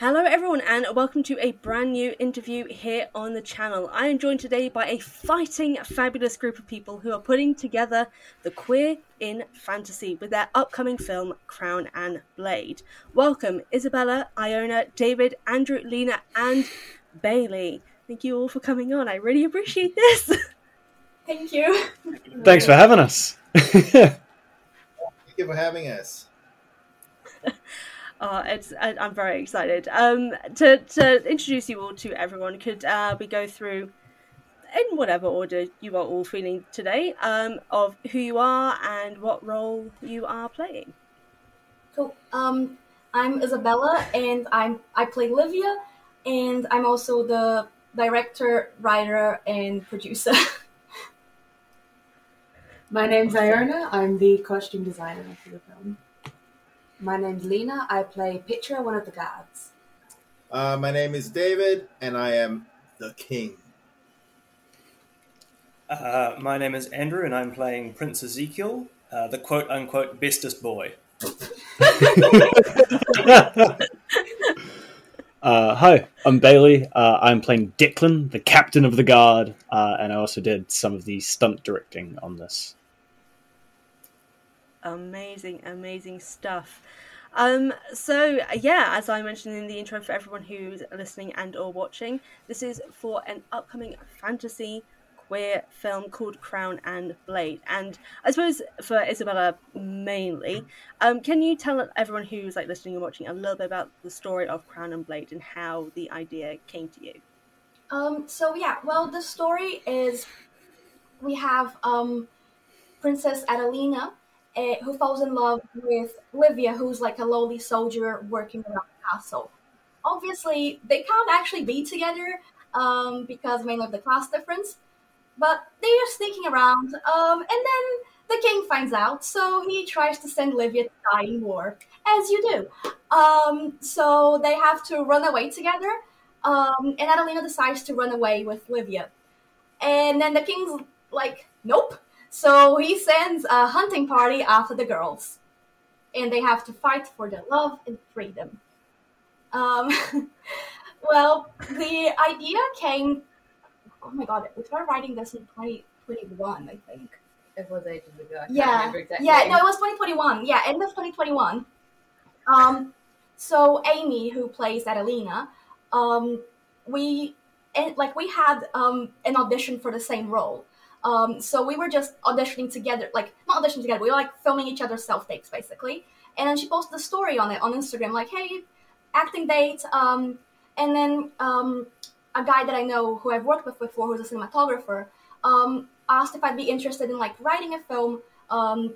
Hello, everyone, and welcome to a brand new interview here on the channel. I am joined today by a fighting, fabulous group of people who are putting together the queer in fantasy with their upcoming film Crown and Blade. Welcome, Isabella, Iona, David, Andrew, Lena, and Bailey. Thank you all for coming on. I really appreciate this. Thank you. Thanks for having us. Thank you for having us. Uh, it's I'm very excited. Um, to to introduce you all to everyone, could uh, we go through in whatever order you are all feeling today um, of who you are and what role you are playing? Cool. Um, I'm Isabella, and I'm I play Livia, and I'm also the director, writer, and producer. My name's Iona. I'm the costume designer for the film. My name's Lena. I play Petra, one of the guards. Uh, my name is David, and I am the king. Uh, my name is Andrew, and I'm playing Prince Ezekiel, uh, the quote unquote bestest boy. Uh, hi, I'm Bailey. Uh, I'm playing Declan, the captain of the guard, uh, and I also did some of the stunt directing on this. Amazing, amazing stuff. Um, so yeah, as I mentioned in the intro for everyone who's listening and or watching, this is for an upcoming fantasy queer film called Crown and Blade. And I suppose for Isabella mainly, um, can you tell everyone who's like listening and watching a little bit about the story of Crown and Blade and how the idea came to you? um, so yeah, well, the story is we have um, Princess Adelina, uh, who falls in love with Livia, who's like a lowly soldier working around the castle. Obviously, they can't actually be together um, because mainly of the class difference, but they are sneaking around. Um, and then the king finds out, so he tries to send Livia to die in war, as you do. Um, so they have to run away together, um, and Adelina decides to run away with Livia. And then the king's like, nope. So he sends a hunting party after the girls, and they have to fight for their love and freedom. Um, well, the idea came. Oh my god, we started writing this in 2021, I think. It was ages ago. I can't Yeah, remember exactly. yeah, no, it was 2021. Yeah, end of 2021. Um, so Amy, who plays Adelina, um, we and like we had um an audition for the same role. Um, so we were just auditioning together, like not auditioning together. We were like filming each other's self tapes basically. And then she posted a story on it on Instagram, like, "Hey, acting date." Um, and then um, a guy that I know who I've worked with before, who's a cinematographer, um, asked if I'd be interested in like writing a film um,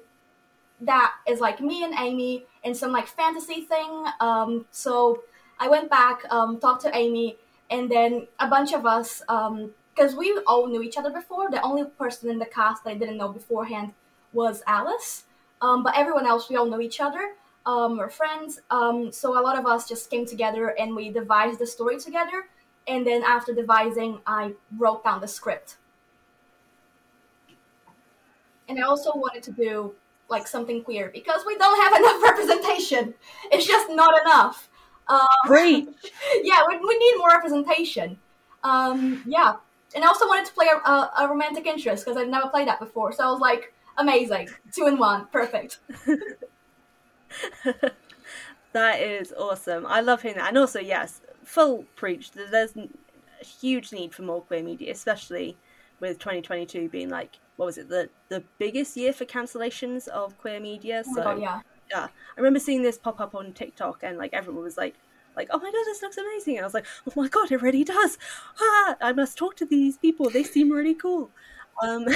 that is like me and Amy in some like fantasy thing. Um, so I went back, talked to Amy, and then a bunch of us, because we all knew each other before. The only person in the cast that I didn't know beforehand was Alice, um, but everyone else we all know each other. Um, we're friends, um, so a lot of us just came together and we devised the story together. And then after devising, I wrote down the script. And I also wanted to do like something queer because we don't have enough representation. It's just not enough. Um, Great. yeah, we, we need more representation. Um, yeah, and I also wanted to play a, a, a romantic interest because I've never played that before. So I was like, amazing, two in one, perfect. that is awesome. I love hearing that. And also, yes, full preach. There's a huge need for more queer media, especially with 2022 being like, what was it, the, the biggest year for cancellations of queer media. Oh So, god, yeah. yeah, I remember seeing this pop up on TikTok, and like everyone was like, like, oh my god, this looks amazing. And I was like, oh my god, it really does. Ah, I must talk to these people. They seem really cool. Um,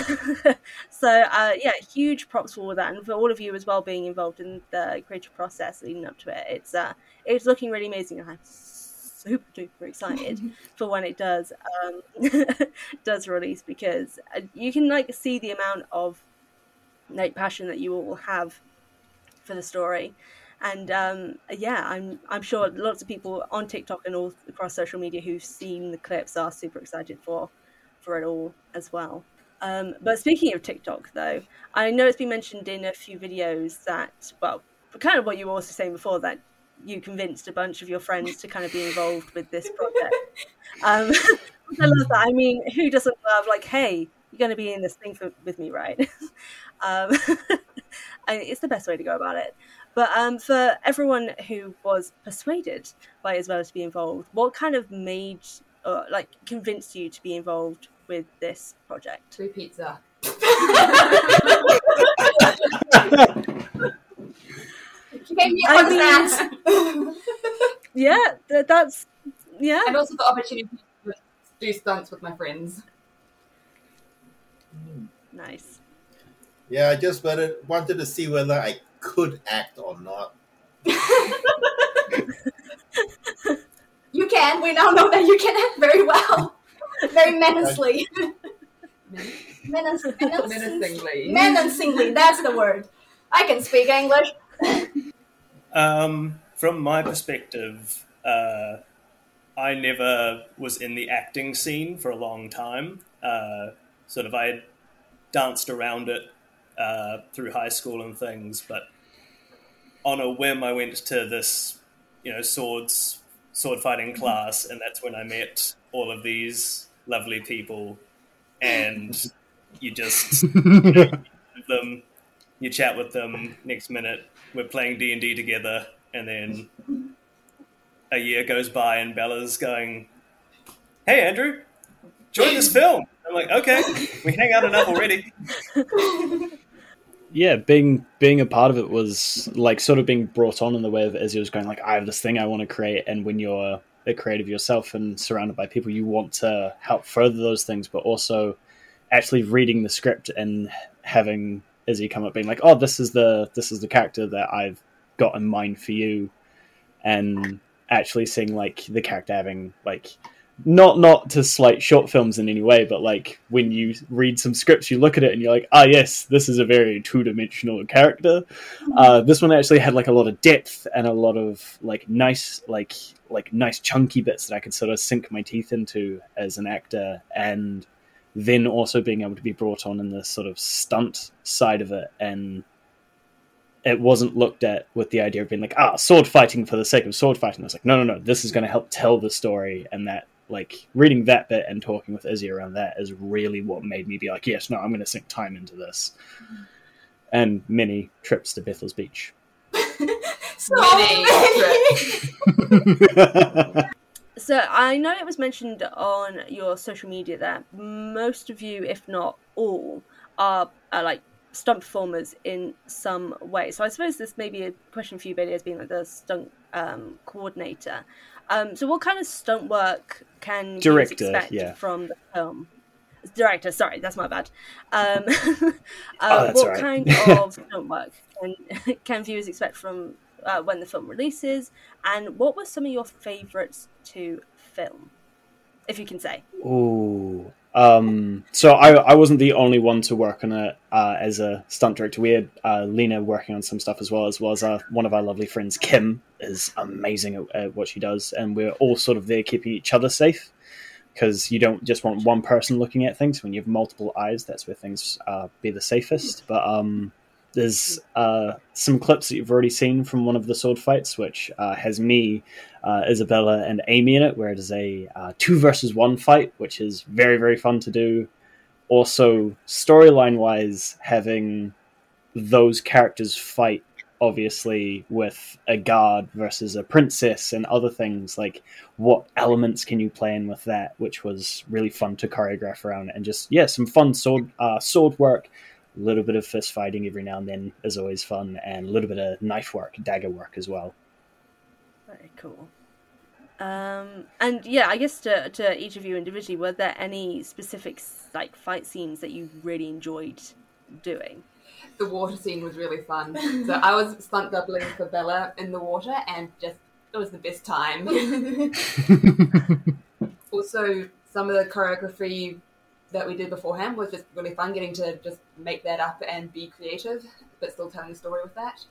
so uh, yeah, huge props for all that, and for all of you as well being involved in the creative process leading up to it. It's uh, it's looking really amazing, and I'm super duper excited for when it does um, does release because uh, you can like see the amount of like passion that you all have for the story and um, yeah i'm i'm sure lots of people on tiktok and all across social media who've seen the clips are super excited for for it all as well um, but speaking of tiktok though i know it's been mentioned in a few videos that well kind of what you were also saying before that you convinced a bunch of your friends to kind of be involved with this project. Um, I love that. I mean, who doesn't love like, hey, you're going to be in this thing for, with me, right? um, it's the best way to go about it. But um, for everyone who was persuaded by Isabella to be involved, what kind of made, uh, like, convinced you to be involved with this project? Free pizza. She gave me I mean- Yeah, th- that's yeah. and also the opportunity to do stunts with my friends. Nice. Yeah, I just wanted, wanted to see whether I could act or not. You can. We now know that you can act very well. Very menacingly. Menace, menace, Menacingly. menacingly. That's the word. I can speak English. Um, from my perspective, uh, I never was in the acting scene for a long time. Uh, sort of, I had danced around it uh, through high school and things, but on a whim, I went to this, you know, swords sword fighting class, and that's when I met all of these lovely people, and you just with them, you chat with them. Next minute, we're playing D and D together, and then a year goes by, and Bella's going, "Hey, Andrew, join this film." I'm like, "Okay, we hang out enough already." yeah, being being a part of it was like sort of being brought on in the way of Izzy was going like, I have this thing I want to create, and when you're a creative yourself and surrounded by people, you want to help further those things, but also actually reading the script and having Izzy come up being like, oh, this is the this is the character that I've got in mind for you, and actually seeing like the character having like not not to slight short films in any way, but like when you read some scripts, you look at it and you're like, ah, yes, this is a very two dimensional character. Uh, this one actually had like a lot of depth and a lot of like nice like like nice chunky bits that I could sort of sink my teeth into as an actor, and then also being able to be brought on in this sort of stunt side of it and it wasn't looked at with the idea of being like ah sword fighting for the sake of sword fighting. I was like no no no this is going to help tell the story and that like reading that bit and talking with Izzy around that is really what made me be like yes no I'm going to sink time into this and many trips to Bethells Beach. So Many many. So I know it was mentioned on your social media that most of you, if not all, are, are like stunt performers in some way. So I suppose this may be a question for you, Bailey, as being like the stunt um, coordinator. Um, so what kind of stunt work can Director, expect yeah. from the film? Director, sorry, that's my bad. Um, Oh, uh, that's what right. kind of stunt work can, can viewers expect from uh, when the film releases? And what were some of your favourites to film, if you can say? Ooh. Um, so I, I wasn't the only one to work on it uh, as a stunt director. We had uh, Lena working on some stuff as well, as well as uh, one of our lovely friends, Kim, is amazing at, at what she does, and we're all sort of there keeping each other safe because you don't just want one person looking at things. When you have multiple eyes, that's where things uh, be the safest. But um, there's uh, some clips that you've already seen from one of the sword fights, which uh, has me, uh, Isabella, and Amy in it, where it is a uh, two versus one fight, which is very, very fun to do. Also, storyline wise, having those characters fight, obviously, with a guard versus a princess and other things, like what elements can you play in with that, which was really fun to choreograph around, and just, yeah, some fun sword, uh, sword work a little bit of fist fighting every now and then is always fun, and a little bit of knife work, dagger work as well. Very cool. Um, and yeah, I guess to, to each of you individually, were there any specific like fight scenes that you really enjoyed doing? The water scene was really fun. So I was stunt doubling for Bella in the water, and just it was the best time. also, some of the choreography that we did beforehand was just really fun. Getting to just make that up and be creative, but still telling the story with that.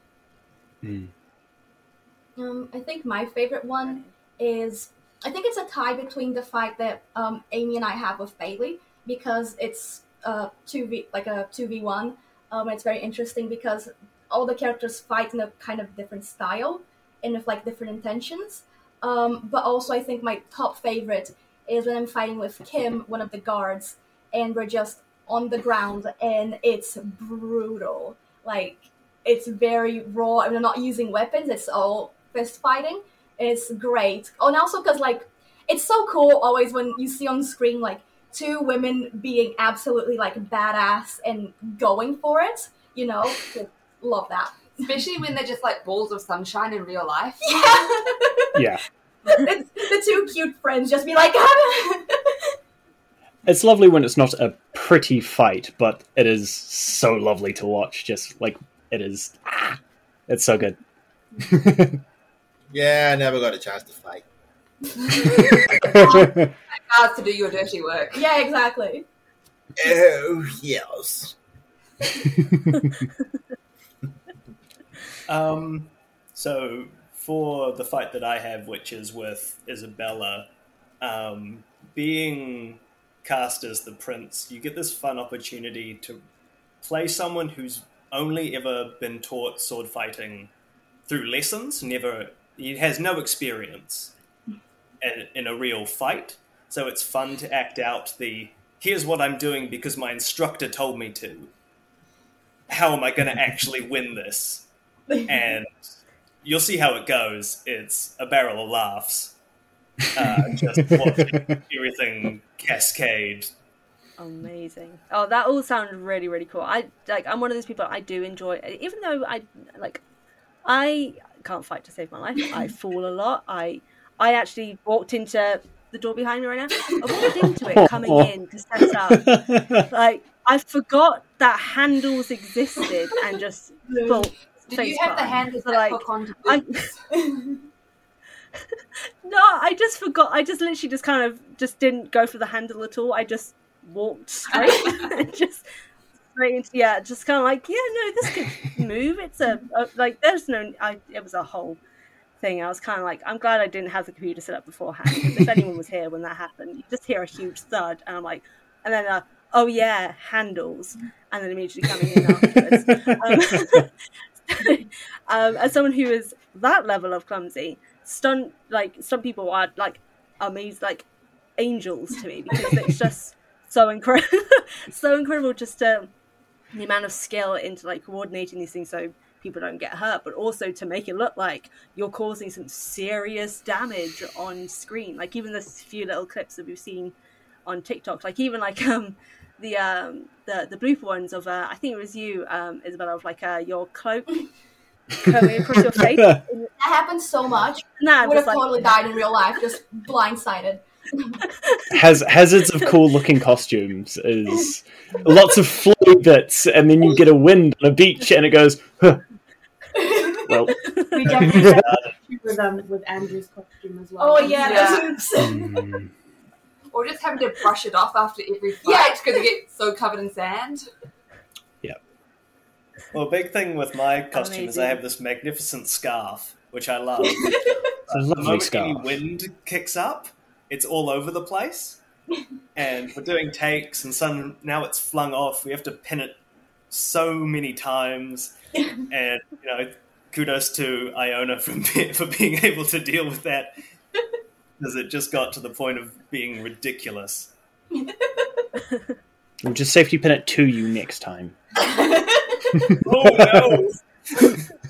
Um, I think my favorite one is I think it's a tie between the fight that um, Amy and I have with Bailey because it's uh, two v like a two v one. Um, it's very interesting because all the characters fight in a kind of different style, and with like different intentions. Um, but also, I think my top favorite is when I'm fighting with Kim, one of the guards, and we're just on the ground, and it's brutal. Like it's very raw, and we're not using weapons. It's all fist fighting. It's great. Oh, and also because like it's so cool always when you see on screen like two women being absolutely like badass and going for it. You know, love that. Especially when they're just like balls of sunshine in real life. Yeah, Yeah. it's the two cute friends just be like, It's lovely when it's not a pretty fight, but it is so lovely to watch. Just like it is. Ah, it's so good. Yeah, I never got a chance to fight. Hard to do your dirty work. yeah, exactly. Oh yes. Um, so for the fight that I have, which is with Isabella, um, being cast as the prince, you get this fun opportunity to play someone who's only ever been taught sword fighting through lessons. Never, he has no experience in, in a real fight. So it's fun to act out the here's what I'm doing because my instructor told me to. How am I going to actually win this? and you'll see how it goes. It's a barrel of laughs. Uh, just watching everything cascade. Amazing. Oh, that all sounds really, really cool. I like. I'm one of those people. I do enjoy, even though I like. I can't fight to save my life. I fall a lot. I I actually walked into the door behind me right now. I walked into it coming in to set up. Like I forgot that handles existed and just thought. Did you have the handles that like, hook onto I- boots? No, I just forgot. I just literally just kind of just didn't go for the handle at all. I just walked straight, and just straight into yeah, just kind of like yeah, no, this could move. It's a, a like there's no. I it was a whole thing. I was kind of like I'm glad I didn't have the computer set up beforehand. if anyone was here when that happened, you just hear a huge thud, and I'm like, and then uh, oh yeah, handles, and then immediately coming in afterwards. Um, um, as someone who is that level of clumsy, stunt like some people are like amazing, like angels to me because it's just so incredible, so incredible. Just to, the amount of skill into like coordinating these things so people don't get hurt, but also to make it look like you're causing some serious damage on screen. Like even this few little clips that we've seen on TikTok, like even like um the um the the blooper ones of uh, I think it was you um Isabella of like uh your cloak coming across your face. That happens so much. Nah, I would have like, totally died in real life, just blindsided. Has hazards of cool looking costumes is lots of flowy bits, and then you get a wind on a beach, and it goes. Huh. Well, We definitely had an issue with um with Andrew's costume as well. Oh yeah, Yeah. those- mm, or just having to brush it off after every Yeah. fight because it gets so covered in sand. Well, a big thing with my costume is I have this magnificent scarf, which I love. it's a the lovely moment any wind kicks up, it's all over the place. and we're doing takes, and some now it's flung off. We have to pin it so many times, and you know, kudos to Iona for be- for being able to deal with that, because it just got to the point of being ridiculous. We'll just safety pin it to you next time. Oh no!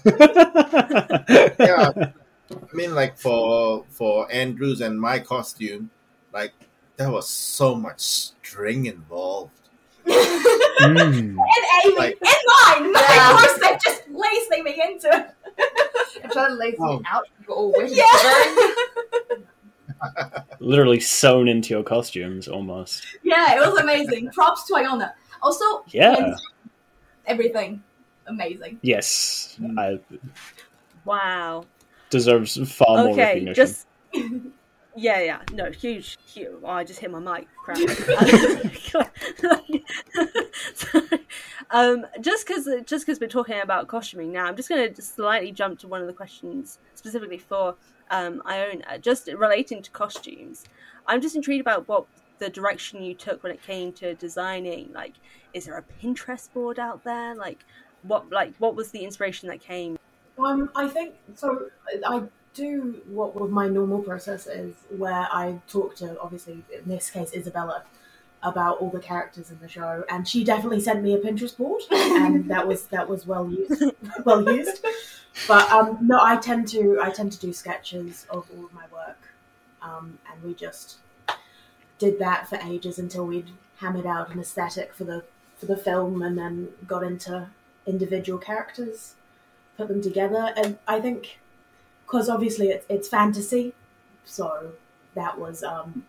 yeah, I mean, like for for Andrews and my costume, like there was so much string involved. Mm. and Amy, Like- and mine, my Yeah. corset just lacing me into it. And trying to lace Oh. it out, you all wet. Yeah. Literally sewn into your costumes, almost. yeah, it was amazing. Props to Iona. Also, Yeah. And everything amazing. Yes, I wow. deserves far more recognition. just yeah, yeah, no, huge, huge. Oh, I just hit my mic. Crap. Um, just because, just because we're talking about costuming now, I'm just going to slightly jump to one of the questions specifically for um, Iona, just relating to costumes. I'm just intrigued about what the direction you took when it came to designing. Like, is there a Pinterest board out there? Like, what, like, what was the inspiration that came Um, I think so. I do what, my normal process is, where I talk to, obviously, in this case, Isabella, about all the characters in the show, and she definitely sent me a Pinterest board, and that was that was well used, well used. But um, no, I tend to I tend to do sketches of all of my work, um, and we just did that for ages until we'd hammered out an aesthetic for the for the film, and then got into individual characters, put them together, and I think because obviously it's it's fantasy, so that was um,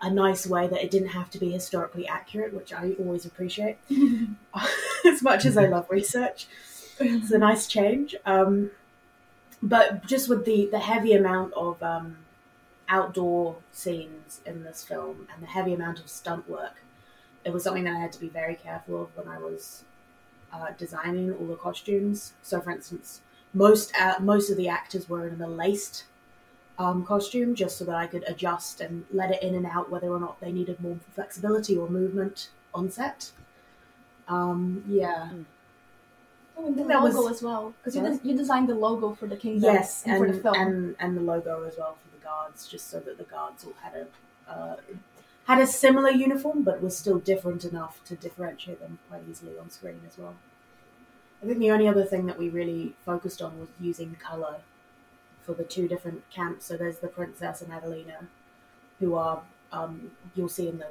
a nice way that it didn't have to be historically accurate, which I always appreciate. as much as I love research, it's a nice change. Um, but just with the the heavy amount of um, outdoor scenes in this film and the heavy amount of stunt work, it was something that I had to be very careful of when I was uh, designing all the costumes. So, for instance, most uh, most of the actors were in a laced um, costume, just so that I could adjust and let it in and out whether or not they needed more flexibility or movement on set. Um, yeah. Oh, and the That was- logo as well, because you, Sorry? des- you designed the logo for the kingdom Yes, and, and, for the film. and and the logo as well for the guards, just so that the guards all had a uh, had a similar uniform, but was still different enough to differentiate them quite easily on screen as well. I think the only other thing that we really focused on was using color for the two different camps. So there's the princess and Adelina, who are um, you'll see in the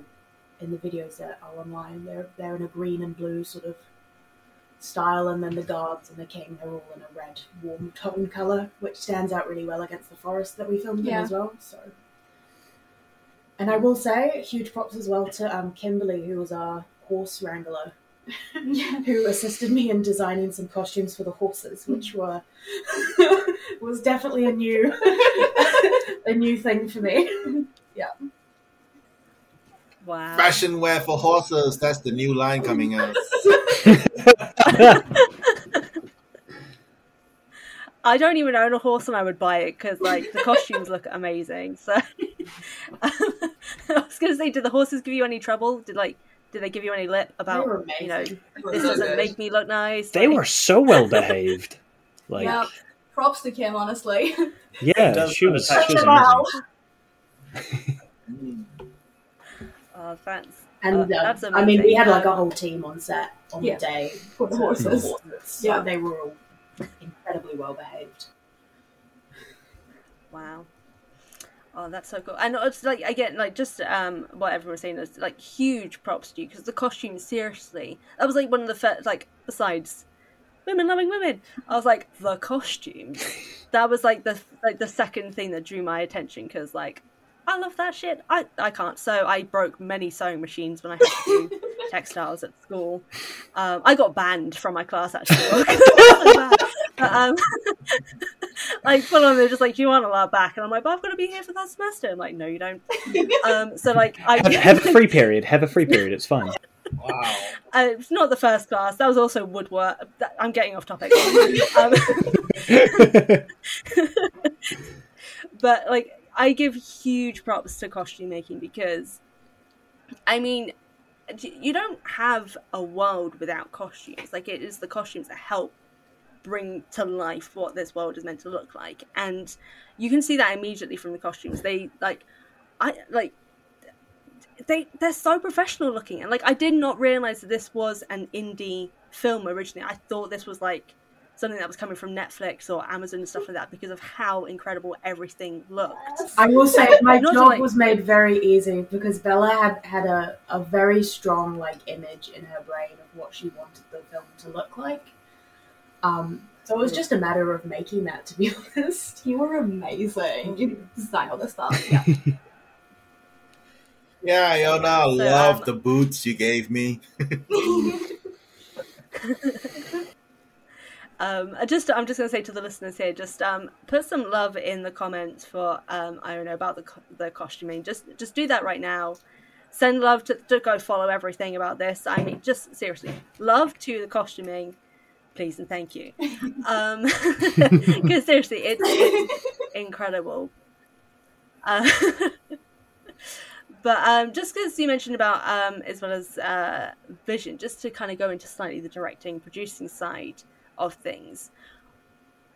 in the videos that are online. They're they're in a green and blue sort of style, and then the guards and the king are all in a red warm tone color, which stands out really well against the forest that we filmed Yeah. in as well. So. And I will say, huge props as well to um, Kimberly, who was our horse wrangler, who assisted me in designing some costumes for the horses, which were was definitely a new a new thing for me. Yeah. Wow. Fashion wear for horses. That's the new line coming out. I don't even own a horse, and I would buy it because like the costumes look amazing. So I was going to say, did the horses give you any trouble? Did like did they give you any lip about you know this So doesn't good. make me look nice? They Like, were so well behaved. Like, yeah, props to Kim, honestly. yeah, she was, she was amazing. Oh, thanks. And Uh, uh, that's I mean, we had like a whole team on set on Yeah. the day For the horses. for the. So Yeah. they were all incredibly well behaved. Wow. Oh, that's so cool. And it's like again, like just um, what everyone was saying is like huge props to you because the costume, seriously, that was like one of the first, like besides women loving women. I was like the costumes. that was like the like the second thing that drew my attention because like I love that shit. I I can't sew. I broke many sewing machines when I had to do textiles at school. Um, I got banned from my class actually. So bad. But, um, like full on, they're just like, you aren't allowed back?" And I'm like, "But I've got to be here for that semester." I'm like, "No, you don't." Um, so like, I Have, have a free period. Have a free period. It's fine. Wow. uh, it's not the first class. That was also woodwork. That, I'm getting off topic. um, but like, I give huge props to costume making because, I mean, you don't have a world without costumes. Like, it is the costumes that help bring to life what this world is meant to look like, and you can see that immediately from the costumes. They like, I like they they're so professional looking and like i did not realize that this was an indie film originally i thought this was like something that was coming from netflix or amazon and stuff like that because of how incredible everything looked I will say my job like- was made very easy because Bella had had a, a very strong like image in her brain of what she wanted the film to look like. Um, so it was just a matter of making that, to be honest. You were amazing. You designed all this stuff. Yeah. Yeah, Iona, I So, love um, the boots you gave me. Um I just i'm just going to say to the listeners here just um put some love in the comments for um i don't know about the co- the costuming just just do that right now. Send love to, to go follow everything about this. I mean just seriously love to the costuming please and thank you. Um because seriously it's, it's incredible. Uh, but um, just because you mentioned about um, as well as uh, vision, just to kind of go into slightly the directing, producing side of things.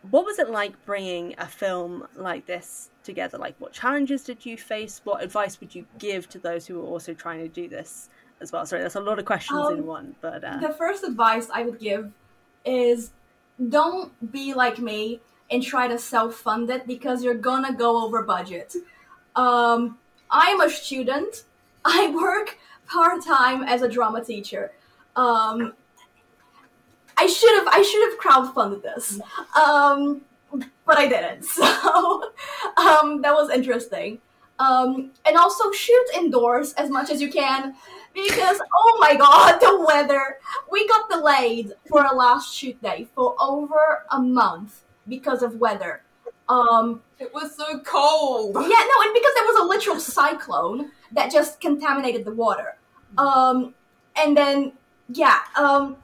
what was it like bringing a film like this together? Like, what challenges did you face? What advice would you give to those who are also trying to do this as well? Sorry, that's a lot of questions Um, in one, but uh, The first advice I would give is don't be like me and try to self fund it because you're gonna go over budget. Um, I'm a student. I work part time as a drama teacher. Um, I should have I should have crowdfunded this, um, but I didn't. So um, that was interesting. Um, and also shoot indoors as much as you can because oh my god, the weather! We got delayed for our last shoot day for over a month because of weather. Um, It was so cold. yeah, no, and because there was a literal cyclone that just contaminated the water. Um, and then yeah, um,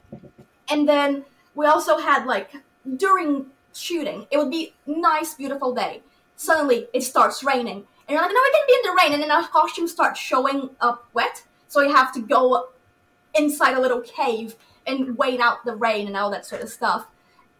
and then we also had like during shooting, it would be nice, beautiful day. Suddenly, it starts raining, and you're like, no, it can be in the rain, and then our costumes start showing up wet, so you have to go inside a little cave and wait out the rain and all that sort of stuff.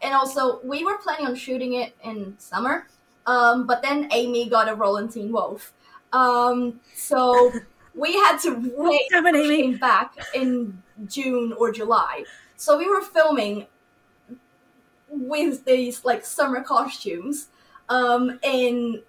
And also, we were planning on shooting it in summer, um, but then Amy got a role in Teen Wolf. Um, so we had to wait Damn it, she Amy. came back in June or July. So we were filming with these like summer costumes um, in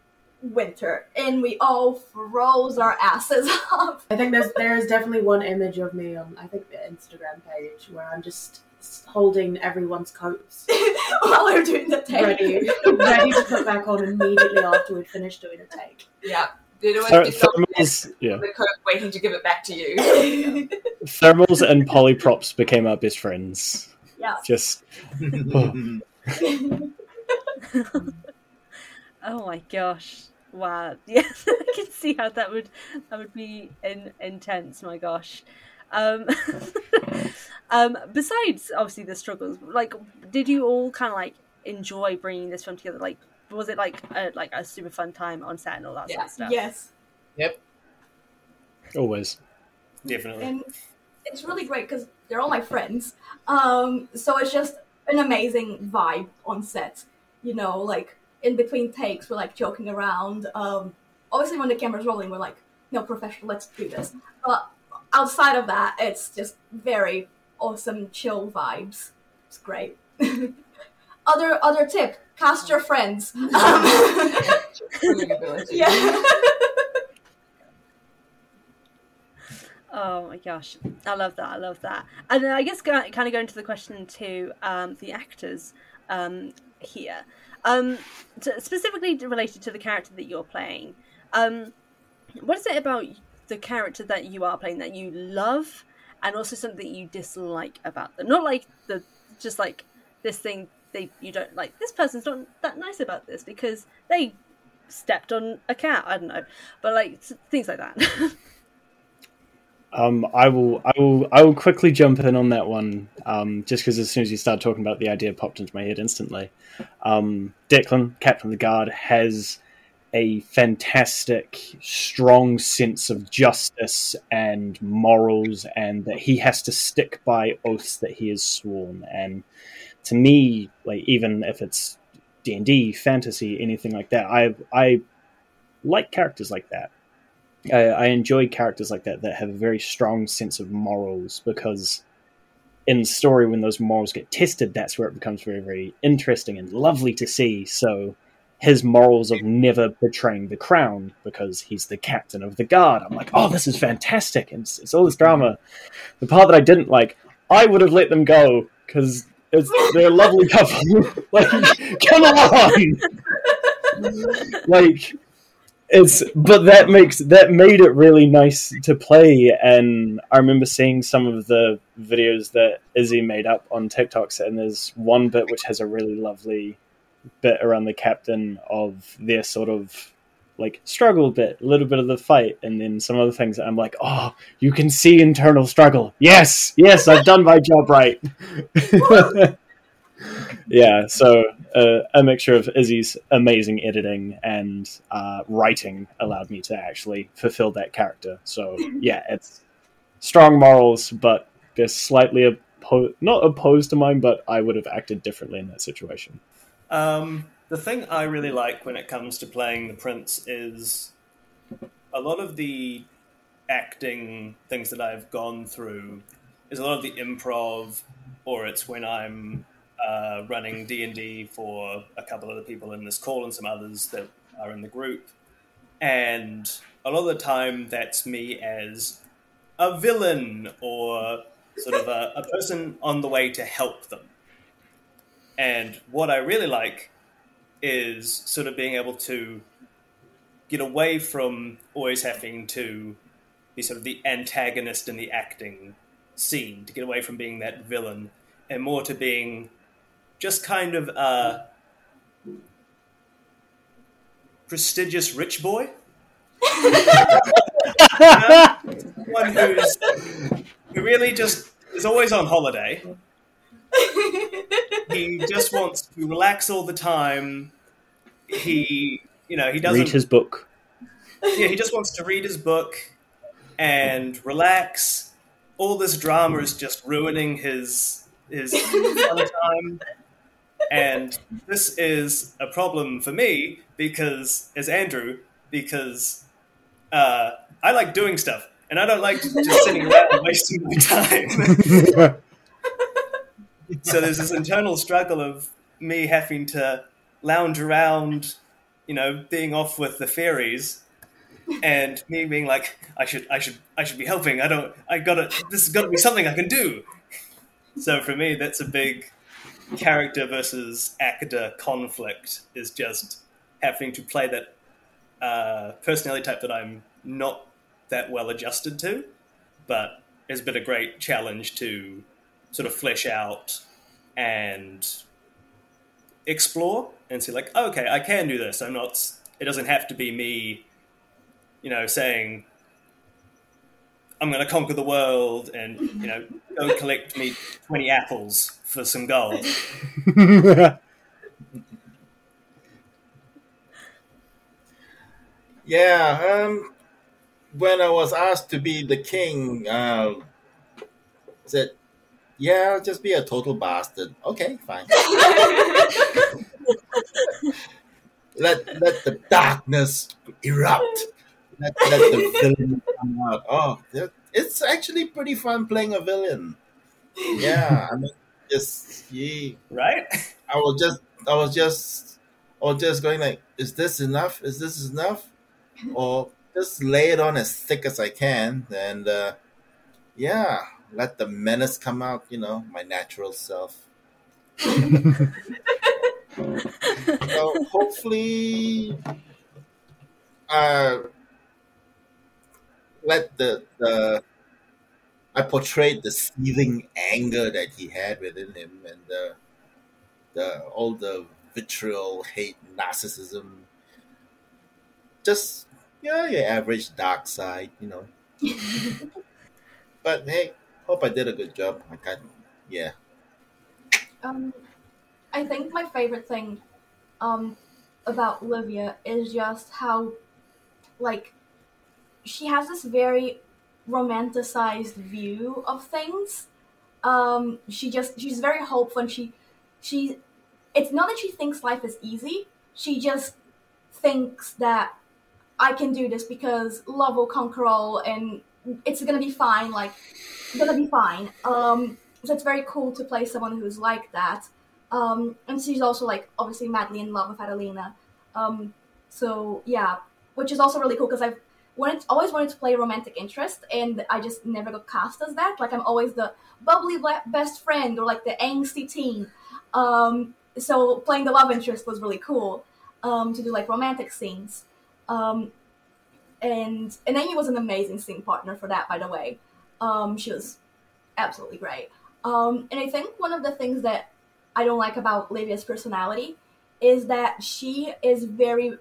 winter, and we all froze our asses off. I think there's there is definitely one image of me on I think the Instagram page where I'm just holding everyone's coats while we're doing the take. ready, ready to put back on immediately after we'd finished doing a take. Yeah. Did always Ther- be someone thermals, yeah, the coat waiting to give it back to you. thermals and polyprops became our best friends. yeah. Just oh my gosh, wow! Yes, I can see how that would that would be in, intense. My gosh. Um, um, besides, obviously the struggles. Like, did you all kind of like enjoy bringing this film together? Like, was it like a, like a super fun time on set and all that sort of stuff? yes. Yep. Always. Definitely. and it's really great because they're all my friends. Um, so it's just an amazing vibe on set. You know, like in between takes, we're like joking around. Um, obviously, when the camera's rolling, we're like, "No, professional, let's do this." But outside of that, it's just very awesome, chill vibes. It's great. other other tip: cast your friends. Um, yeah. Oh my gosh, I love that. I love that. And I guess go, kind of going to the question to um, the actors um, here, um, to, specifically related to the character that you're playing. Um, what is it about the character that you are playing that you love, and also something you dislike about them? Not like the just like this thing they you don't like. This person's not that nice about this because they stepped on a cat. I don't know, but like things like that. Um, I will, I will, I will quickly jump in on that one. Um, just because as soon as you started talking about the idea, popped into my head instantly. Um, Declan, Captain of the Guard, has a fantastic, strong sense of justice and morals, and that he has to stick by oaths that he has sworn. And to me, like even if it's D and D, fantasy, anything like that, I, I like characters like that. I, I enjoy characters like that that have a very strong sense of morals because in story when those morals get tested that's where it becomes very very interesting and lovely to see. So his morals of never betraying the crown because he's the captain of the guard. I'm like oh this is fantastic. And it's, it's all this drama. The part that i didn't like i would have let them go because they're a lovely couple. Like come on. Like it's but that makes that made it really nice to play. And i remember seeing some of the videos that izzy made up on tiktoks and there's one bit which has a really lovely bit around the captain of their sort of like struggle a bit a little bit of the fight and then some other things i'm like oh you can see internal struggle yes yes i've done my job right yeah, so uh, a mixture of Izzy's amazing editing and uh, writing allowed me to actually fulfill that character. So yeah, it's strong morals, but they're slightly oppo- not opposed to mine, but I would have acted differently in that situation. Um, the thing I really like when it comes to playing the prince is a lot of the acting things that I've gone through is a lot of the improv, or it's when I'm uh, running D and D for a couple of the people in this call and some others that are in the group, and a lot of the time that's me as a villain or sort of a, a person on the way to help them. And what I really like is sort of being able to get away from always having to be sort of the antagonist in the acting scene, to get away from being that villain, and more to being just kind of a prestigious rich boy. One who's who really just is always on holiday. He just wants to relax all the time. He, you know, he doesn't Read his book. yeah, he just wants to read his book and relax. All this drama is just ruining his his time. And this is a problem for me because, as Andrew, because uh, I like doing stuff and I don't like just sitting around and wasting my time. so there's this internal struggle of me having to lounge around, you know, being off with the fairies, and me being like, I should, I should, I should be helping. I don't, I gotta. This has got to be something I can do. So for me, that's a big character versus actor conflict. Is just having to play that uh, personality type that I'm not that well adjusted to, but has been a great challenge to sort of flesh out and explore and see like okay i can do this. I'm not it doesn't have to be me you know saying i'm going to conquer the world and you know go collect me 20 apples for some gold. Yeah, um, when I was asked to be the king, uh, said, "Yeah, just be a total bastard." Okay, fine. let let the darkness erupt. Let, let the villain come out. Oh, it's actually pretty fun playing a villain. Yeah, I mean, just yeah. right I was just, I was just, I was just going like, is this enough? Is this enough? Or just lay it on as thick as I can, and uh, yeah, let the menace come out. You know, my natural self. so hopefully, uh, let the the I portrayed the seething anger that he had within him, and the the all the vitriol, hate, narcissism. Just yeah, your average dark side, you know. but hey, hope I did a good job. I can't. Yeah. Um, I think my favorite thing um, about Olivia is just how, like, she has this very romanticized view of things. Um, she just she's very hopeful. And she she it's not that she thinks life is easy. She just thinks that I can do this because love will conquer all, and it's gonna be fine. Like, gonna be fine. Um, so it's very cool to play someone who's like that. Um, and she's also like obviously madly in love with Adelina. Um, so yeah, which is also really cool because I've wanted always wanted to play romantic interest, and I just never got cast as that. Like I'm always the bubbly best friend or like the angsty teen. Um, so playing the love interest was really cool um, to do like romantic scenes. Um, and and Amy was an amazing scene partner for that, by the way. Um, she was absolutely great. Um, and I think one of the things that I don't like about Livia's personality is that she is very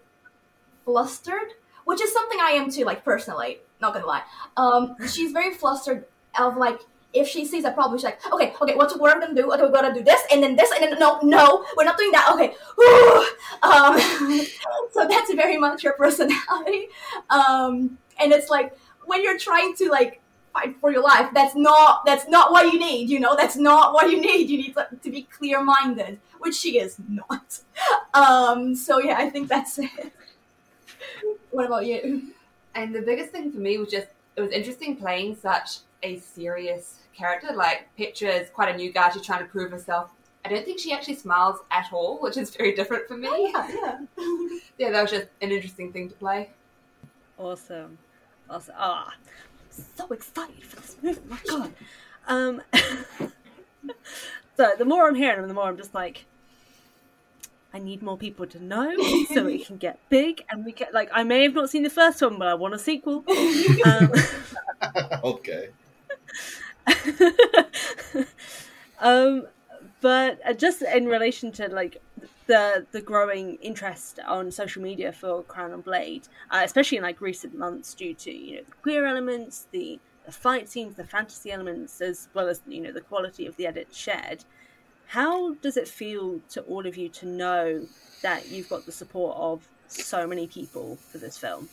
flustered, which is something I am too, like personally, not gonna lie. Um, she's very flustered of like if she sees a problem, she's like, okay, okay, what's what we're gonna do? Okay, we're gonna do this and then this and then no, no, we're not doing that. Okay, um, so that's very much her personality. Um, and it's like when you're trying to like fight for your life. That's not that's not what you need. You know, that's not what you need. You need to, to be clear minded, which she is not. Um, so yeah, I think that's it. What about you? And the biggest thing for me was just it was interesting playing such a serious character. Like Petra is quite a new guy. She's trying to prove herself. I don't think she actually smiles at all, which is very different for me. Yeah, yeah. Yeah, that was just an interesting thing to play. Awesome. Awesome. Ah, I'm so excited for this movie. My God. Um, so the more I'm hearing them, the more I'm just like, I need more people to know so it can get big and we get like I may have not seen the first one, but I want a sequel. Um, okay. um, but uh, just in relation to like the the growing interest on social media for Crown and Blade, uh, especially in like recent months, due to you know the queer elements, the, the fight scenes, the fantasy elements, as well as you know the quality of the edits shared. How does it feel to all of you to know that you've got the support of so many people for this film?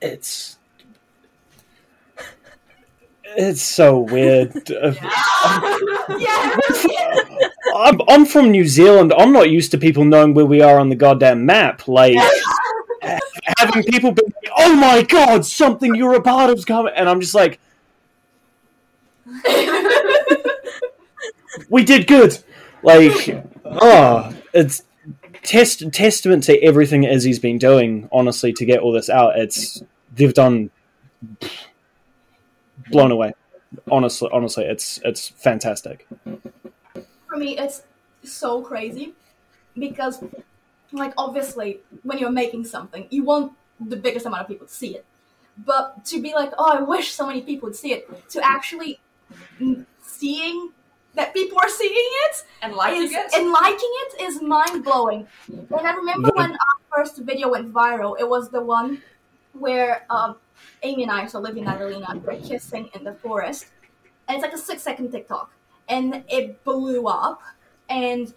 It's it's so weird. Uh, yeah. I'm, I'm from New Zealand. I'm not used to people knowing where we are on the goddamn map. Like having people be like, "Oh my god, something you're a part of's coming," and I'm just like, "We did good." Like, oh, it's test testament to everything Izzy's been doing. Honestly, to get all this out, it's they've done blown away. Honestly, honestly, it's it's fantastic. for me it's so crazy because like obviously when you're making something you want the biggest amount of people to see it but to be like oh i wish so many people would see it to actually seeing that people are seeing it And liking is, it. and liking it is mind blowing. And I remember when our first video went viral, it was the one where um, Amy and I, so Olivia and Adelina, were kissing in the forest. And it's like a six second TikTok. And it blew up. And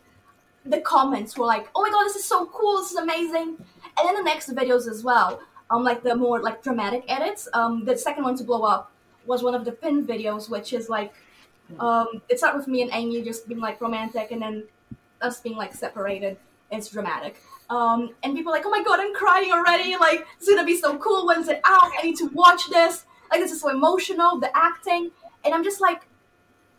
the comments were like, oh my god, this is so cool, this is amazing. And then the next videos as well, um, like the more like dramatic edits. Um, the second one to blow up was one of the pin videos, which is like um, it started with me and Amy just being like romantic, and then us being like separated. It's dramatic. Um, and people are like, oh my god, I'm crying already. Like, it's gonna be so cool. When's it out? I need to watch this. Like, this is so emotional, the acting. And I'm just like,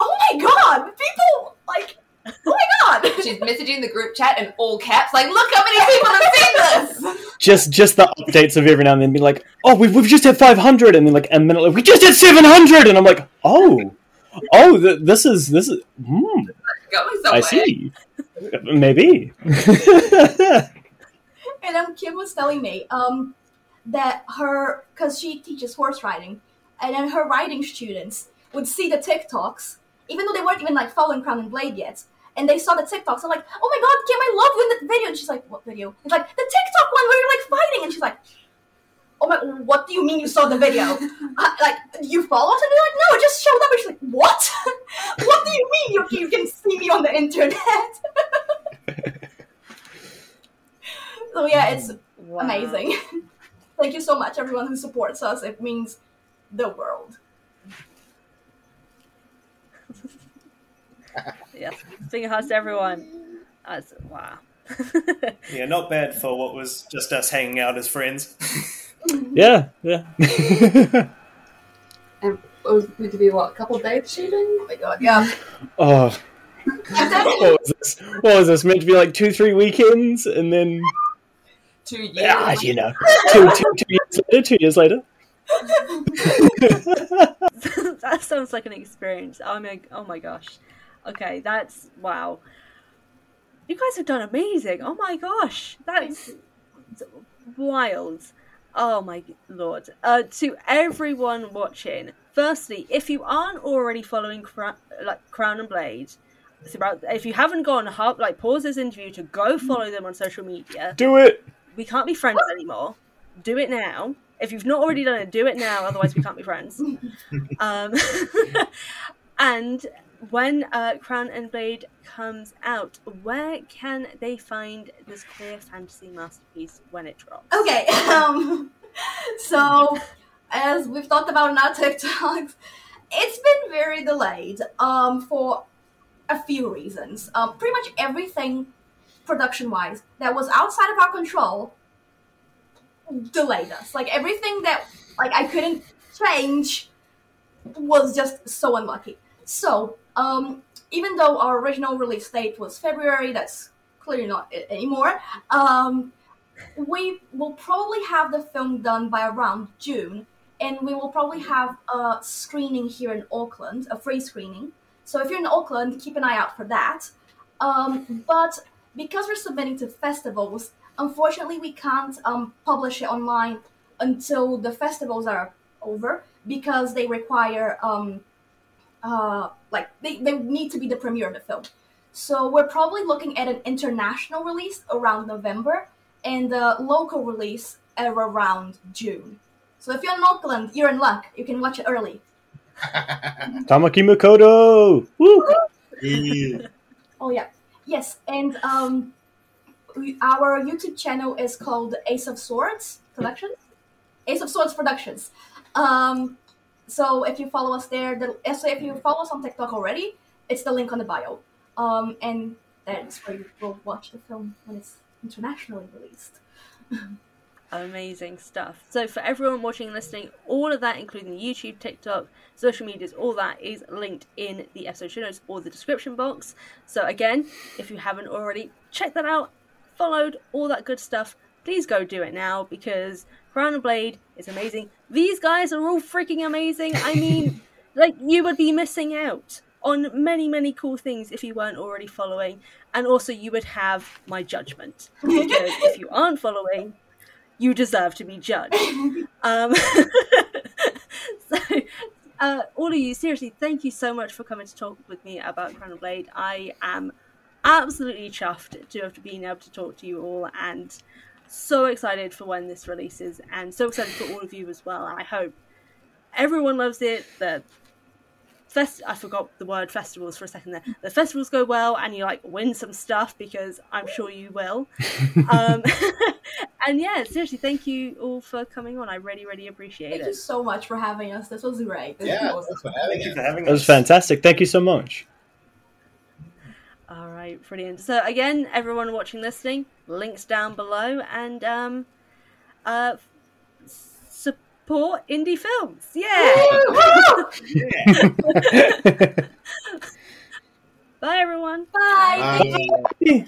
oh my god, people, like, oh my god. She's messaging the group chat in all caps, like, look how many people have seen this! Just just the updates of every now and then being like, oh, we've, we've just had 500, and then like a minute later, we just had 700, and I'm like, oh, oh, th- this is this is. Hmm, Going I see. Maybe. Kim was telling me um, that her, because she teaches horse riding, and then her riding students would see the TikToks, even though they weren't even like following Crown and Blade yet. And they saw the TikToks. I'm like, oh my god, Kim, I love you in that video. And she's like, what video? It's like, the TikTok one where you're like fighting. And she's like, oh my, what do you mean you saw the video? uh, like, you follow us? And they're like, no, it just showed up. And she's like, what? what do you mean you, you can see me on the internet? so yeah, it's mm. Wow. amazing. Thank you so much, everyone who supports us. It means the world. Yes. Finger hearts to everyone. That's wow. Yeah, not bad for what was just us hanging out as friends. yeah, yeah. And it was meant to be, what, a couple of days shooting? Oh my god, yeah. oh, what was this? What was this meant to be like two, three weekends, and then Two years. ah, you know, two, two, two years later, two years later. that sounds like an experience. Oh my, oh my gosh. Okay, that's wow. You guys have done amazing. Oh my gosh, that's wild. Oh my lord. Uh, to everyone watching, firstly, if you aren't already following Cra- like Crown and Blade, it's about if you haven't gone, half, like pause this interview to go follow them on social media. Do it. We can't be friends anymore. Do it now. If you've not already done it, do it now. Otherwise, we can't be friends. Um, and when uh, Crown and Blade comes out, where can they find this queer fantasy masterpiece when it drops? Okay, um, so, as we've talked about in our TikToks, it's been very delayed um, for a few reasons. Um, pretty much everything production wise that was outside of our control delayed us. Like everything that like I couldn't change was just so unlucky. So, um, even though our original release date was February, that's clearly not it anymore. Um, we will probably have the film done by around June, and we will probably have a screening here in Auckland, a free screening. So if you're in Auckland, keep an eye out for that. Um, but because we're submitting to festivals, unfortunately, we can't um, publish it online until the festivals are over because they require um, uh, like they, they need to be the premiere of the film. So we're probably looking at an international release around November and a local release around June. So if you're in Auckland, you're in luck. You can watch it early. Tamaki Makaurau! Woo! Oh yeah, yes, and um, our YouTube channel is called Ace of Swords Productions. Ace of Swords Productions. Um, so if you follow us there, the, so if you follow us on TikTok already, it's the link on the bio. Um, and that's where you will watch the film when it's internationally released. Amazing stuff. So, for everyone watching and listening, all of that, including the YouTube, TikTok, social medias, all that is linked in the episode show notes or the description box. So, again, if you haven't already, check that out, followed, all that good stuff. Please go do it now because Crown and Blade is amazing. These guys are all freaking amazing. I mean, like, you would be missing out on many, many cool things if you weren't already following. And also, you would have my judgment. Because if you aren't following, you deserve to be judged. Um, so, uh, all of you, seriously, thank you so much for coming to talk with me about Crown and Blade. I am absolutely chuffed to have been able to talk to you all and so excited for when this releases and so excited for all of you as well. I hope everyone loves it. The fest I forgot the word festivals for a second there. The festivals go well and you like win some stuff because I'm sure you will. um, and yeah, seriously, thank you all for coming on. I really, really appreciate Thank it. Thank you so much for having us. This was great. This was Yeah, awesome. thanks for having Thank you us. for having That was fantastic. Thank you so much. All right, brilliant. So again, everyone watching, listening, links down below, and um, uh, f- support indie films. Yeah. Bye, everyone. Bye. Bye.